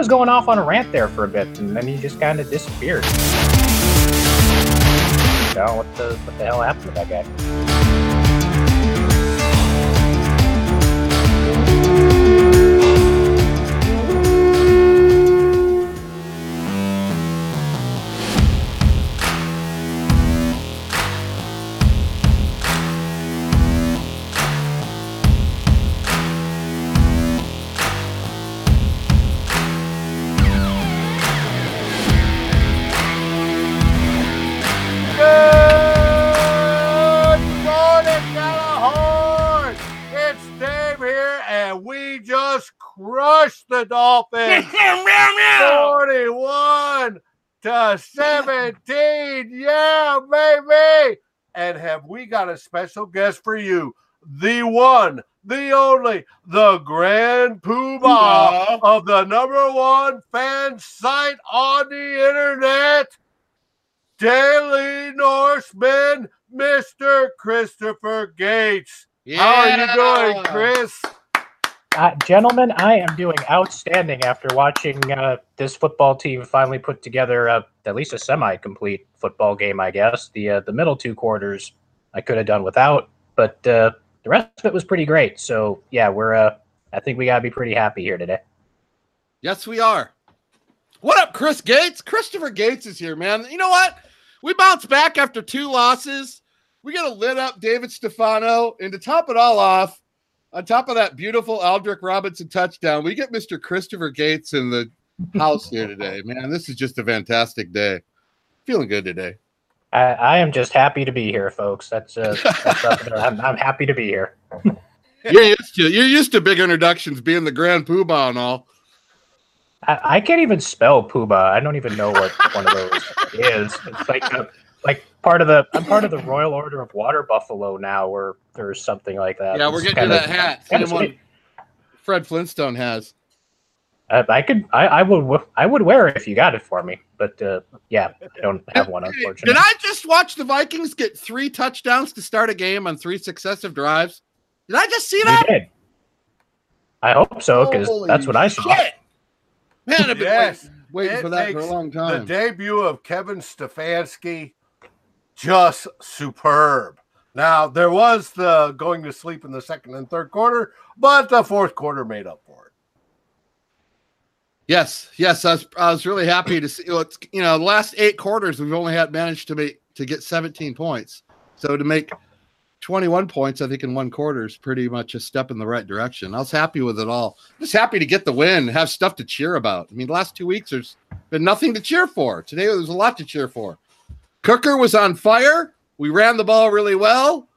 was going off on a rant there for a bit, and then he just kind of disappeared. Don't know what the what the hell happened to that guy. The Dolphins 41 to 17. Yeah, baby! And have we got a special guest for you? The one, the only, the grand poobah of the number one fan site on the internet. Daily Norseman, Mr. Christopher Gates. How are you doing, Chris? Uh, gentlemen, I am doing outstanding after watching uh, this football team finally put together uh, at least a semi-complete football game. I guess the uh, the middle two quarters I could have done without, but uh, the rest of it was pretty great. So yeah, we're uh, I think we gotta be pretty happy here today. Yes, we are. What up, Chris Gates? Christopher Gates is here, man. You know what? We bounced back after two losses. We got a lit up David Stefano, and to top it all off, on top of that beautiful Aldrick Robinson touchdown, we get Mr. Christopher Gates in the house here today. Man, this is just a fantastic day. Feeling good today. I, I am just happy to be here, folks. That's, uh, that's I'm, I'm happy to be here. You're used to you're used to big introductions, being the grand poobah and all. I, I can't even spell Pooba. I don't even know what one of those is. It's like a, like part of the I'm part of the Royal Order of Water Buffalo now, or there's something like that. Yeah, we're It's getting to kinda- that hat. Same one. Fred Flintstone has. Uh, I could I, I would I would wear it if you got it for me, but uh, yeah, I don't have one unfortunately. Did. I just watch the Vikings get three touchdowns to start a game on three successive drives? Did I just see You that? did. I hope so because that's what I saw. shit. Man, I've been Yes. waiting, waiting for that for a long time. The debut of Kevin Stefanski, just superb. Now, there was the going to sleep in the second and third quarter, but the fourth quarter made up for it. Yes, yes, I was, I was really happy to see. It's, you know, the last eight quarters we've only had managed to make to get 17 points. So to make 21 points, I think in one quarter is pretty much a step in the right direction. I was happy with it all. Just happy to get the win, have stuff to cheer about. I mean, the last two weeks there's been nothing to cheer for. Today there's a lot to cheer for. Cooker was on fire. We ran the ball really well.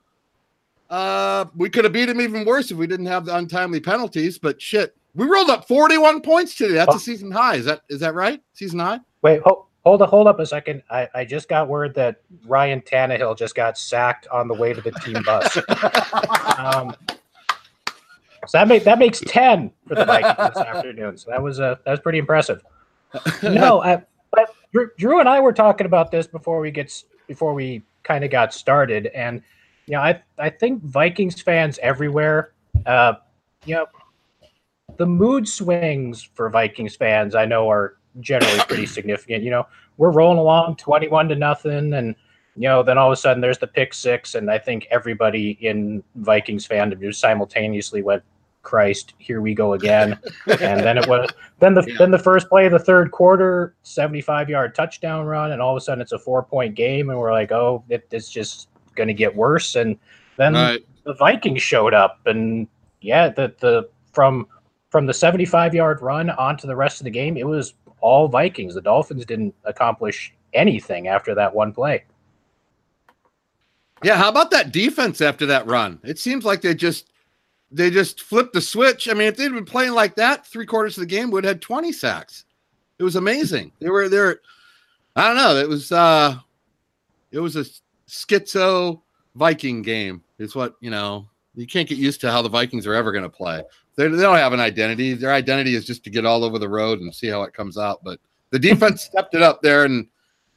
Uh, we could have beat him even worse if we didn't have the untimely penalties. But shit, we rolled up 41 points today. That's Oh. a season high. Is that is that right? Season high? Wait, hold hold up, hold up a second. I, I just got word that Ryan Tannehill just got sacked on the way to the team bus. um, so that make that makes ten for the Vikings this afternoon. So that was uh, that was pretty impressive. No, I, but Drew, Drew and I were talking about this before we get before we kind of got started, and you know, I I think Vikings fans everywhere, uh, you know, the mood swings for Vikings fans I know are generally pretty significant. You know, we're rolling along twenty-one to nothing, and you know, then all of a sudden there's the pick six, and I think everybody in Vikings fandom just simultaneously went, "Christ, here we go again." and then it was then the Yeah. then the first play of the third quarter, seventy-five yard touchdown run, and all of a sudden it's a four-point game, and we're like, "Oh, it, it's just going to get worse." And then Right. the Vikings showed up, and yeah, the the from from the 75 yard run onto the rest of the game, it was all Vikings. The Dolphins didn't accomplish anything after that one play. Yeah, how about that defense after that run? It seems like they just they just flipped the switch. I mean, if they'd been playing like that three quarters of the game, would have had 20 sacks. It was amazing. They were there. I don't know. It was uh it was a schizo Viking game. Is what you know. You can't get used to how the Vikings are ever going to play. They, they don't have an identity. Their identity is just to get all over the road and see how it comes out. But the defense stepped it up there, and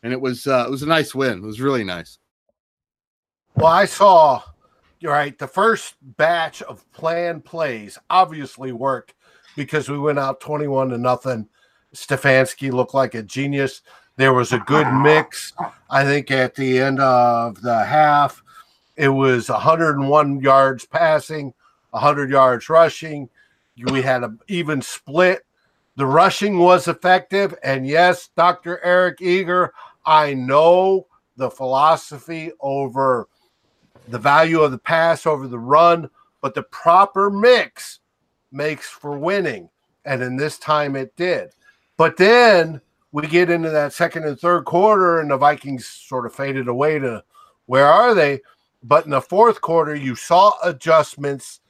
and it was uh, it was a nice win. It was really nice. Well, I saw, you're right, the first batch of planned plays obviously worked because we went out 21 to nothing. Stefanski looked like a genius. There was a good mix. I think at the end of the half, it was 101 yards passing, 100 yards rushing. We had an even split. The rushing was effective. And yes, Dr. Eric Eager, I know the philosophy over the value of the pass over the run, but the proper mix makes for winning. And in this time it did. But then we get into that second and third quarter, and the Vikings sort of faded away to where are they? But in the fourth quarter, you saw adjustments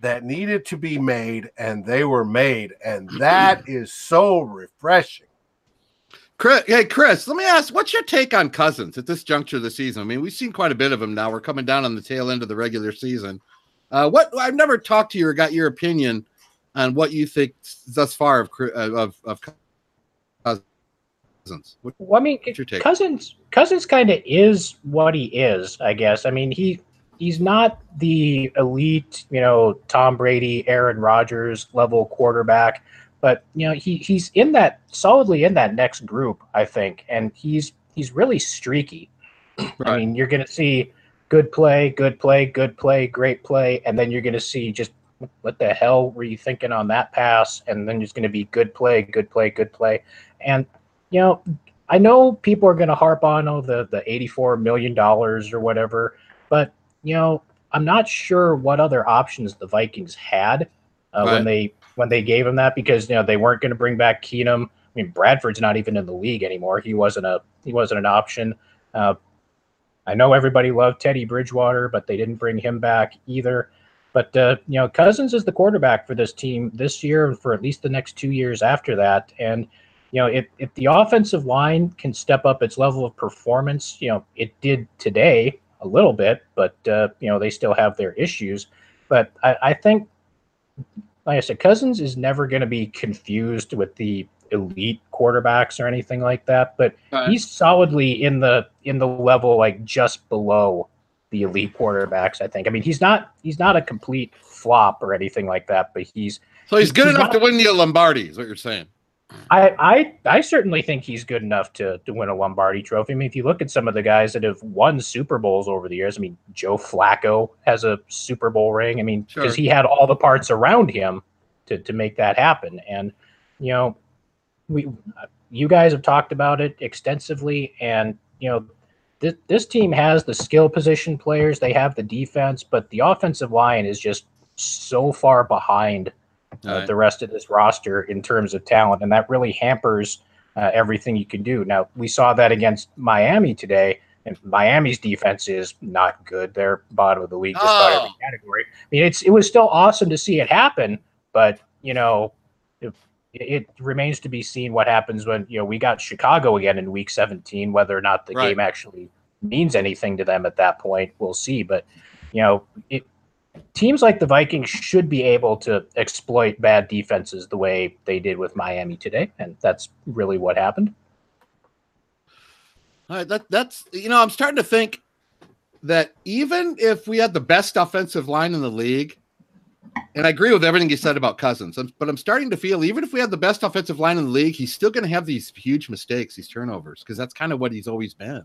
that needed to be made, and they were made. And that is so refreshing. Chris, hey Chris, let me ask, what's your take on Cousins at this juncture of the season? I mean, we've seen quite a bit of him now. We're coming down on the tail end of the regular season. Uh, what I've never talked to you or got your opinion on what you think thus far of of, of Cousins. What, well, I mean, Cousins Cousins kind of is what he is, I guess. I mean, he he's not the elite, you know, Tom Brady, Aaron Rodgers level quarterback but you know, he he's in that solidly in that next group, I think, and he's he's really streaky. Right. I mean, you're going to see good play, good play, good play, great play, and then you're going to see just what the hell were you thinking on that pass? And then there's going to be good play, good play, good play, and you know, I know people are going to harp on oh the the 84 million dollars or whatever, but you know, I'm not sure what other options the Vikings had uh, right. when they when they gave him that because you know they weren't going to bring back Keenum. I mean, Bradford's not even in the league anymore. He wasn't a he wasn't an option. Uh, I know everybody loved Teddy Bridgewater, but they didn't bring him back either. But uh, you know, Cousins is the quarterback for this team this year and for at least the next two years after that. And you know, if if the offensive line can step up its level of performance, you know, it did today a little bit, but uh, you know they still have their issues. But I, I think like I said, Cousins is never going to be confused with the elite quarterbacks or anything like that, but right. he's solidly in the in the level like just below the elite quarterbacks. I think. I mean, he's not he's not a complete flop or anything like that, but he's so he's good he's enough not, to win the Lombardi. Is what you're saying? I, I I certainly think he's good enough to to win a Lombardi trophy. I mean, if you look at some of the guys that have won Super Bowls over the years, I mean, Joe Flacco has a Super Bowl ring. I mean, because sure. he had all the parts around him to to make that happen. And you know, we you guys have talked about it extensively, and you know, this this team has the skill position players, they have the defense, but the offensive line is just so far behind right. the rest of this roster in terms of talent, and that really hampers uh, everything you can do. Now we saw that against Miami today, and Miami's defense is not good; they're bottom of the league just oh. about every category. I mean, it's it was still awesome to see it happen, but you know, it, it remains to be seen what happens when you know we got Chicago again in Week 17. Whether or not the right. game actually means anything to them at that point, we'll see. But you know, it teams like the Vikings should be able to exploit bad defenses the way they did with Miami today, and that's really what happened. All right, that that's you know I'm starting to think that even if we had the best offensive line in the league, and I agree with everything you said about Cousins, but I'm starting to feel even if we have the best offensive line in the league, he's still going to have these huge mistakes, these turnovers, because that's kind of what he's always been.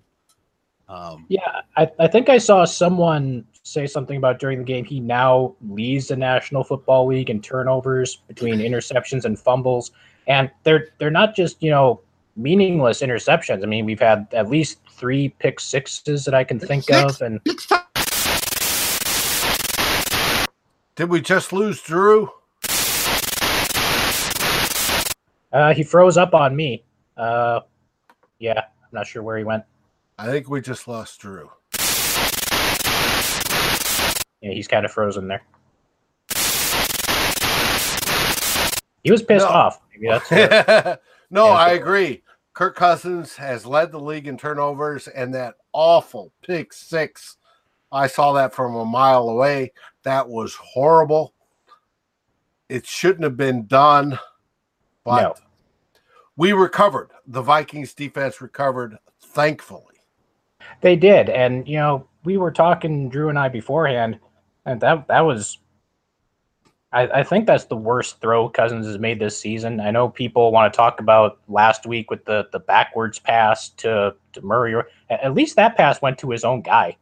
Um, yeah, I, I think I saw someone say something about during the game. He now leads the National Football League in turnovers between interceptions and fumbles, and they're they're not just you know meaningless interceptions. I mean, we've had at least three pick sixes that I can think Six, of, and did we just lose Drew? Uh, he froze up on me. Uh, yeah, I'm not sure where he went. I think we just lost Drew. Yeah, he's kind of frozen there. He was pissed no. off. No, I agree. Kirk Cousins has led the league in turnovers, and that awful pick six. I saw that from a mile away. That was horrible. It shouldn't have been done, but no. we recovered. The Vikings defense recovered, thankfully. They did, and you know, we were talking Drew and I beforehand, and that that was I, I, think that's the worst throw Cousins has made this season. I know people want to talk about last week with the the backwards pass to to Murray. At least that pass went to his own guy,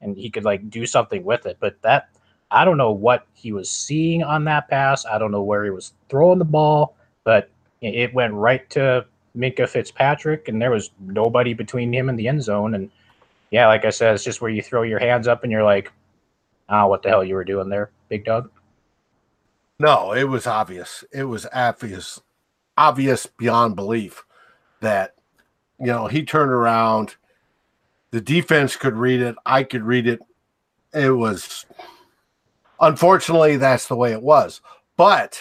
and he could like do something with it. But that I don't know what he was seeing on that pass. I don't know where he was throwing the ball, but it went right to Minkah Fitzpatrick, and there was nobody between him and the end zone. And yeah, like I said, it's just where you throw your hands up and you're like, ah, oh, what the hell you were doing there, big dog. No, it was obvious. It was obvious, obvious beyond belief that you know he turned around. The defense could read it. I could read it. It was unfortunately that's the way it was. But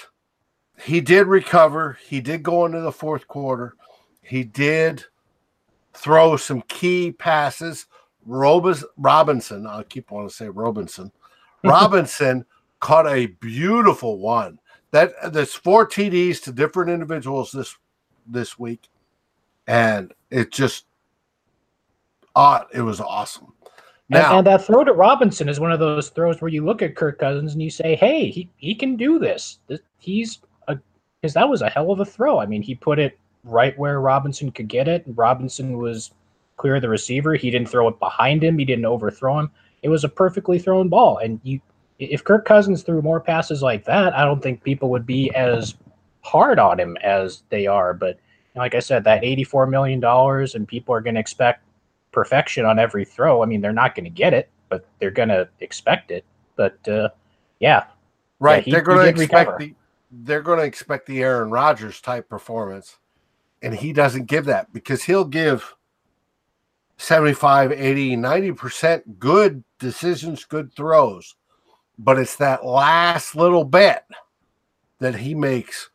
he did recover. He did go into the fourth quarter. He did throw some key passes. Robinson, I keep wanting to say Robinson. Robinson caught a beautiful one. That there's four TDs to different individuals this this week, and it just uh, it was awesome. Now, and, and, that throw to Robinson is one of those throws where you look at Kirk Cousins and you say, "Hey, he, he can do this. He's a because that was a hell of a throw. I mean, he put it right where Robinson could get it. and Robinson was clear the receiver. He didn't throw it behind him. He didn't overthrow him. It was a perfectly thrown ball, and you if Kirk Cousins threw more passes like that, I don't think people would be as hard on him as they are. But like I said, that $84 million and people are going to expect perfection on every throw. I mean, they're not going to get it, but they're going to expect it. But uh, yeah. Right. Yeah, he, they're going to expect recover. the they're going to expect the Aaron Rodgers type performance. And he doesn't give that because he'll give 75, 80, 90% good decisions, good throws but it's that last little bit that he makes.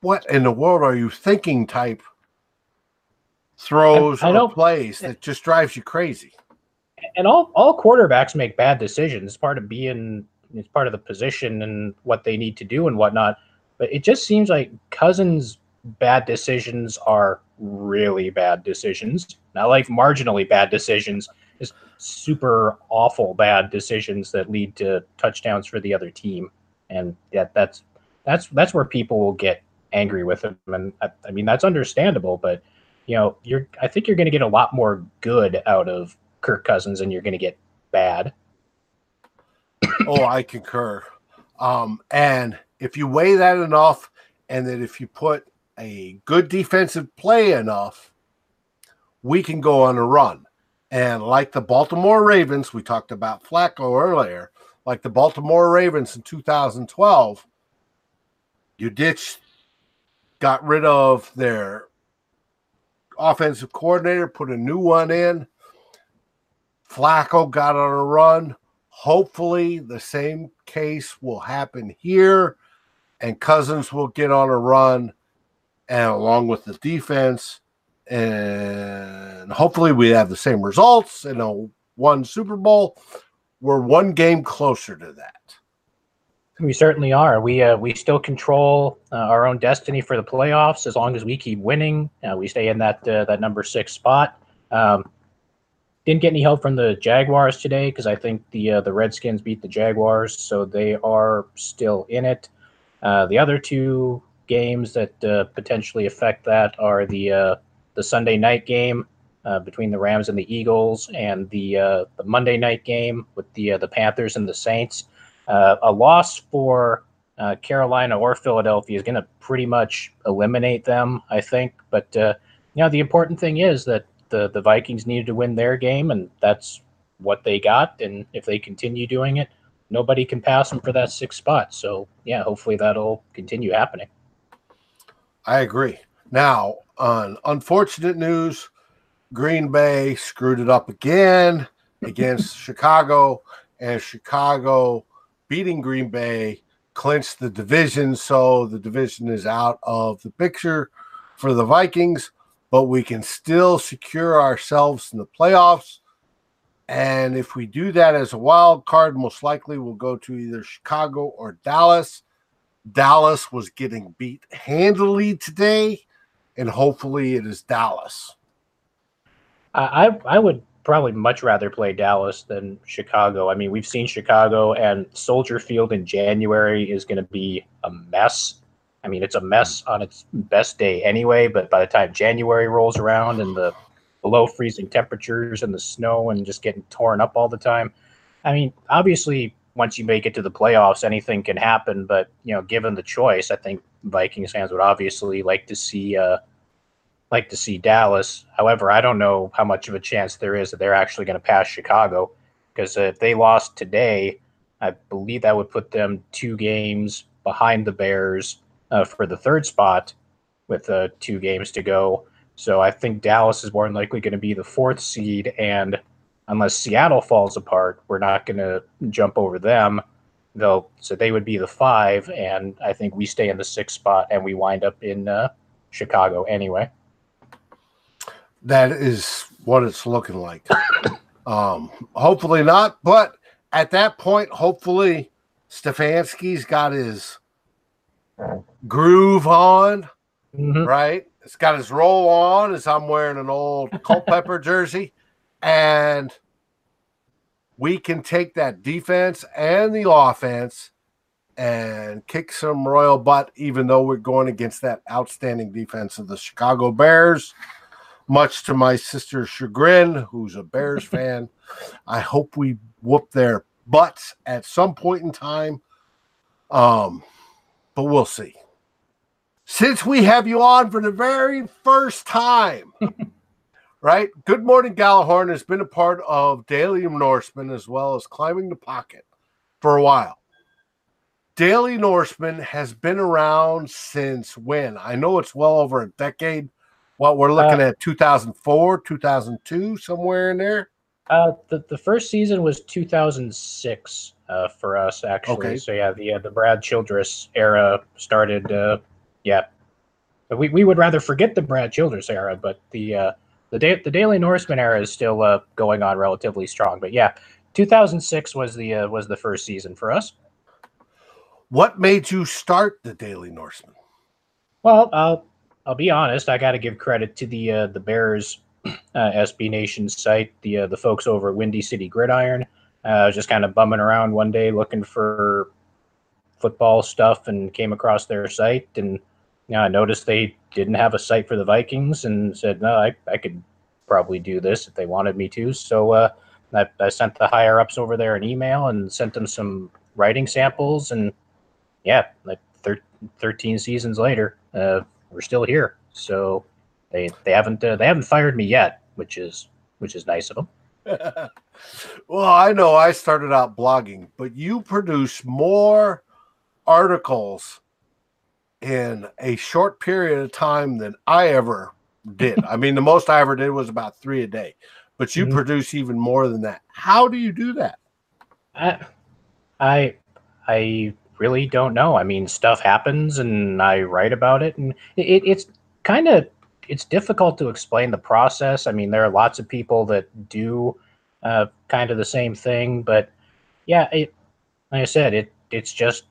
What in the world are you thinking? Type throws I, I or plays that just drives you crazy. And all all quarterbacks make bad decisions. It's part of being. It's part of the position and what they need to do and whatnot. But it just seems like Cousins' bad decisions are really bad decisions, not like marginally bad decisions just super awful bad decisions that lead to touchdowns for the other team, and that that's that's that's where people will get angry with him, and I, I mean that's understandable, but you know you're I think you're going to get a lot more good out of Kirk Cousins than you're going to get bad. oh, I concur. Um, and if you weigh that enough, and that if you put a good defensive play enough, we can go on a run. And like the Baltimore Ravens, we talked about Flacco earlier, like the Baltimore Ravens in 2012, you ditched, got rid of their offensive coordinator, put a new one in. Flacco got on a run. Hopefully, the same case will happen here, and Cousins will get on a run, and along with the defense, and hopefully we have the same results in a one Super Bowl. We're one game closer to that. We certainly are. We uh, we still control uh, our own destiny for the playoffs as long as we keep winning. Uh, we stay in that uh, that number six spot. Um, didn't get any help from the Jaguars today because I think the uh, the Redskins beat the Jaguars, so they are still in it. Uh, the other two games that potentially affect that are the the Sunday night game uh, between the Rams and the Eagles, and the uh, the Monday night game with the uh, the Panthers and the Saints. Uh, a loss for uh, Carolina or Philadelphia is going to pretty much eliminate them, I think. But uh, you know, the important thing is that the the Vikings needed to win their game, and that's what they got. And if they continue doing it, nobody can pass them for that sixth spot. So yeah, hopefully that'll continue happening. I agree. Now, on unfortunate news, Green Bay screwed it up again against Chicago, and Chicago beating Green Bay clinched the division. So the division is out of the picture for the Vikings, but we can still secure ourselves in the playoffs. And if we do that as a wild card, most likely we'll go to either Chicago or Dallas. Dallas was getting beat handily today and hopefully it is Dallas. I I would probably much rather play Dallas than Chicago. I mean, we've seen Chicago and Soldier Field in January is going to be a mess. I mean, it's a mess on its best day anyway, but by the time January rolls around and the below freezing temperatures and the snow and just getting torn up all the time, I mean, obviously, once you make it to the playoffs, anything can happen. But you know, given the choice, I think Vikings fans would obviously like to see uh, like to see Dallas. However, I don't know how much of a chance there is that they're actually going to pass Chicago because if they lost today, I believe that would put them two games behind the Bears uh, for the third spot with uh, two games to go. So I think Dallas is more than likely going to be the fourth seed, and unless Seattle falls apart, we're not going to jump over them. They'll so they would be the five, and I think we stay in the sixth spot, and we wind up in uh, Chicago anyway. That is what it's looking like. um, hopefully not, but at that point, hopefully Stefanski's got his groove on, Mhm. right? It's got his roll on as I'm wearing an old Culpepper jersey, and we can take that defense and the offense and kick some royal butt, even though we're going against that outstanding defense of the Chicago Bears. Much to my sister's chagrin, who's a Bears fan, I hope we whoop their butts at some point in time. Um, but we'll see. Since we have you on for the very first time, right? Good Morning Gallahorn has been a part of Daily Norseman as well as Climbing the Pocket for a while. Daily Norseman has been around since when? I know it's well over a decade. What we're looking Uh, at 2004, 2002, somewhere in there. Uh, the the first season was 2006 uh, for us actually. Okay. So yeah, the uh, the Brad Childress era started. Uh, yeah, we we would rather forget the Brad Childress era, but the uh, the da- the Daily Norseman era is still uh, going on relatively strong. But yeah, 2006 was the uh, was the first season for us. What made you start the Daily Norseman? Well, I'll I'll be honest. I got to give credit to the uh, the Bears uh, SB Nation site, the uh, the folks over at Windy City Gridiron. Uh, I was just kind of bumming around one day looking for football stuff and came across their site and know, I noticed they didn't have a site for the Vikings and said, no, I, I could probably do this if they wanted me to. So uh, I, I sent the higher ups over there an email and sent them some writing samples and yeah, like thir- 13 seasons later, uh, we're still here. So they they haven't uh, they haven't fired me yet, which is which is nice of them. well, I know I started out blogging, but you produce more articles in a short period of time than I ever did. I mean, the most I ever did was about three a day, but you Mhm. produce even more than that. How do you do that? I I I really don't know. I mean, stuff happens, and I write about it, and it, it's kind of it's difficult to explain the process. I mean, there are lots of people that do uh, kind of the same thing, but yeah, it, like I said, it it's just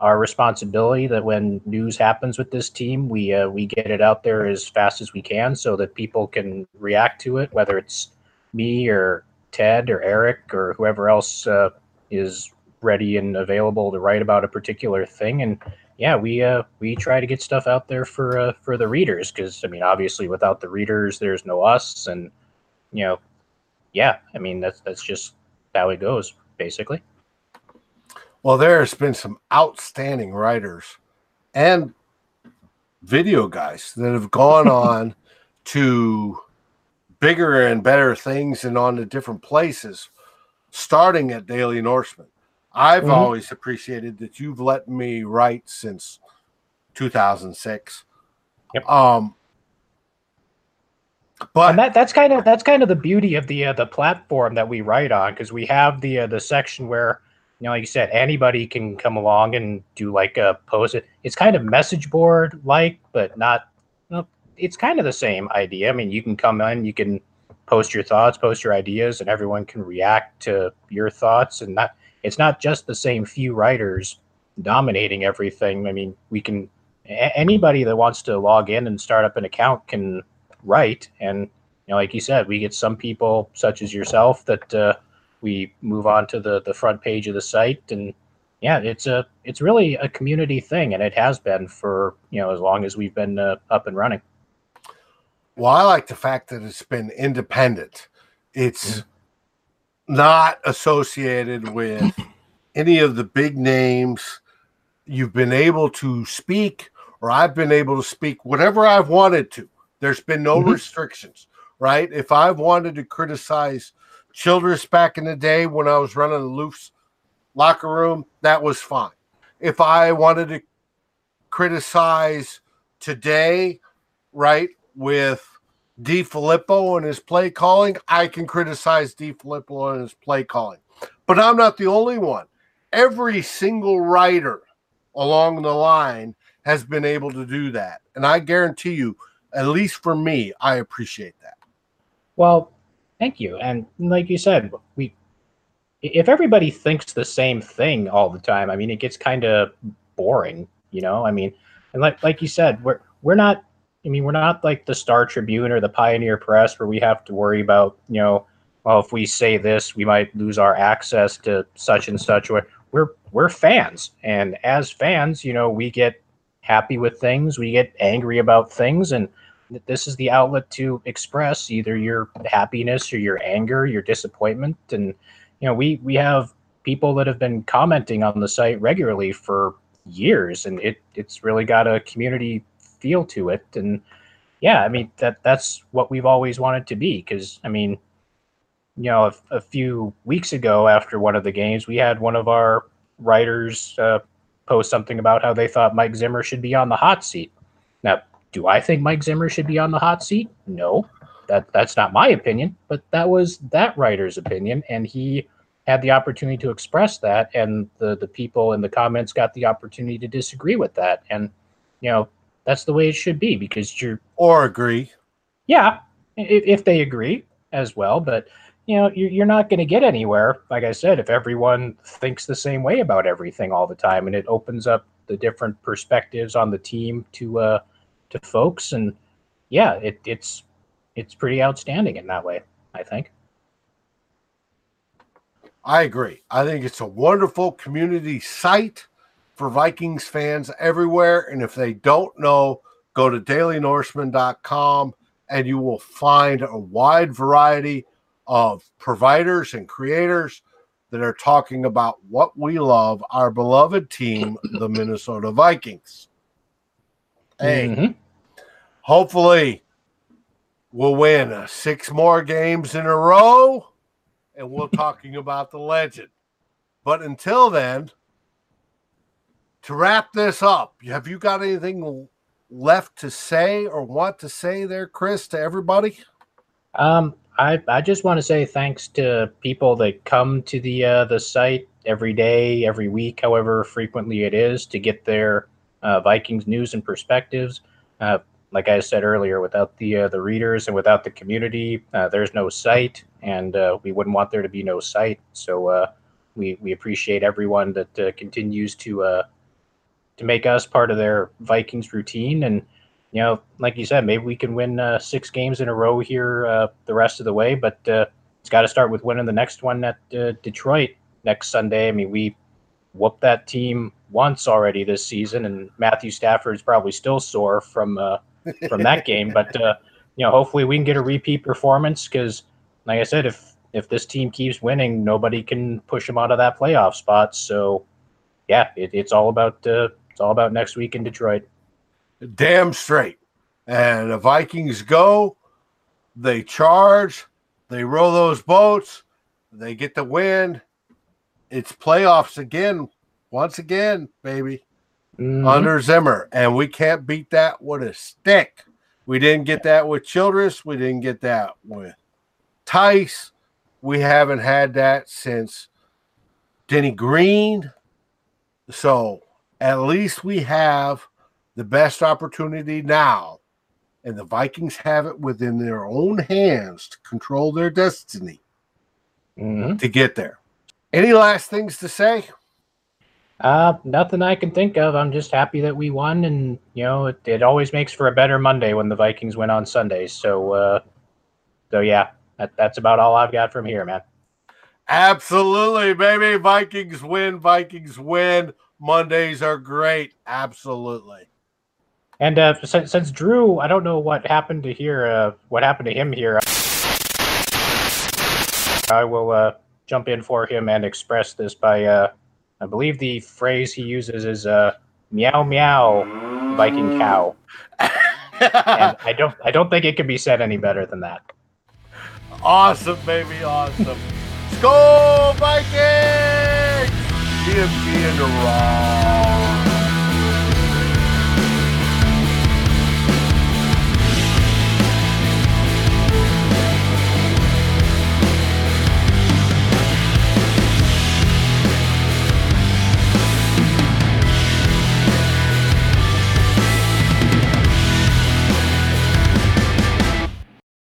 our responsibility that when news happens with this team, we uh, we get it out there as fast as we can so that people can react to it, whether it's me or Ted or Eric or whoever else uh, is ready and available to write about a particular thing. And yeah, we uh, we try to get stuff out there for uh, for the readers because I mean, obviously, without the readers, there's no us, and you know, yeah, I mean that's that's just how it goes, basically. Well, there's been some outstanding writers and video guys that have gone on to bigger and better things and on to different places, starting at Daily Norseman. I've Mhm. always appreciated that you've let me write since 2006. Yep. Um, but and that that's kind of that's kind of the beauty of the uh, the platform that we write on because we have the uh, the section where you know like you said anybody can come along and do like a post. It's kind of message board like but not well, it's kind of the same idea. I mean you can come in you can post your thoughts post your ideas and everyone can react to your thoughts and not it's not just the same few writers dominating everything. I mean we can a- anybody that wants to log in and start up an account can write and you know, like you said, we get some people such as yourself that uh, we move on to the the front page of the site, and yeah, it's a it's really a community thing, and it has been for you know as long as we've been uh, up and running. Well, I like the fact that it's been independent. It's not associated with any of the big names. You've been able to speak, or I've been able to speak whatever I've wanted to. There's been no Mhm. restrictions, right? If I've wanted to criticize Childress back in the day when I was running the Loofs locker room, that was fine. If I wanted to criticize today, right, with DeFilippo and his play calling, I can criticize DeFilippo and his play calling. But I'm not the only one. Every single writer along the line has been able to do that. And I guarantee you, at least for me, I appreciate that. Well, thank you. And like you said, we if everybody thinks the same thing all the time, I mean, it gets kind of boring, you know. I mean, and like like you said, we're we're not. I mean, we're not like the Star Tribune or the Pioneer Press where we have to worry about, you know, well, if we say this, we might lose our access to such and such. We're we're, fans, and as fans, you know, we get happy with things, we get angry about things, and this is the outlet to express either your happiness or your anger, your disappointment, and you know we we have people that have been commenting on the site regularly for years, and it it's really got a community feel to it, and yeah, I mean that that's what we've always wanted to be because I mean. You know, a, a few weeks ago, after one of the games, we had one of our writers uh, post something about how they thought Mike Zimmer should be on the hot seat. Now, do I think Mike Zimmer should be on the hot seat? No, that that's not my opinion, but that was that writer's opinion, and he had the opportunity to express that, and the the people in the comments got the opportunity to disagree with that, and you know that's the way it should be because you're Or agree. yeah, if, if they agree as well, but you know you're, you're not going to get anywhere like i said if everyone thinks the same way about everything all the time and it opens up the different perspectives on the team to uh to folks and yeah it, it's it's pretty outstanding in that way i think I agree. I think it's a wonderful community site for Vikings fans everywhere. And if they don't know, go to dailynorseman.com and you will find a wide variety of providers and creators that are talking about what we love, our beloved team, the Minnesota Vikings. Hey, Mhm. Hopefully we'll win uh, six more games in a row and we're talking about the legend but until then to wrap this up have you got anything left to say or want to say there chris to everybody Um, I I just want to say thanks to people that come to the uh, the site every day, every week, however frequently it is, to get their uh, Vikings news and perspectives. Uh, like I said earlier, without the uh, the readers and without the community, uh, there's no site, and uh, we wouldn't want there to be no site. So uh, we we appreciate everyone that uh, continues to uh, to make us part of their Vikings routine and you know, like you said, maybe we can win six games in a row here the rest of the way, but it's got to start with winning the next one at Detroit next Sunday. I mean, we whooped that team once already this season, and Matthew Stafford's probably still sore from from that game. But uh, you know, hopefully we can get a repeat performance because, like I said, if if this team keeps winning, nobody can push them out of that playoff spot. So, yeah, it, it's all about uh, it's all about next week in Detroit. damn straight and the vikings go they charge they row those boats they get the win it's playoffs again once again baby Mhm. under Zimmer, and we can't beat that with a stick. We didn't get that with Childress. We didn't get that with Tice. We haven't had that since Denny Green. So at least we have the best opportunity now, and the Vikings have it within their own hands to control their destiny Mhm. to get there. Any last things to say? Uh, nothing I can think of. I'm just happy that we won, and you know, it, it always makes for a better Monday when the Vikings win on Sundays. So, uh, So yeah, that, that's about all I've got from here, man. Absolutely, baby. Vikings win. Vikings win. Mondays are great. Absolutely. And uh, since, since Drew, I don't know what happened to here. Uh, what happened to him here? I will uh, jump in for him and express this by, uh, I believe the phrase he uses is uh, "meow meow, Viking cow," and I don't, I don't think it can be said any better than that. Awesome, baby. Awesome. Skol Vikings! GMG and Raw.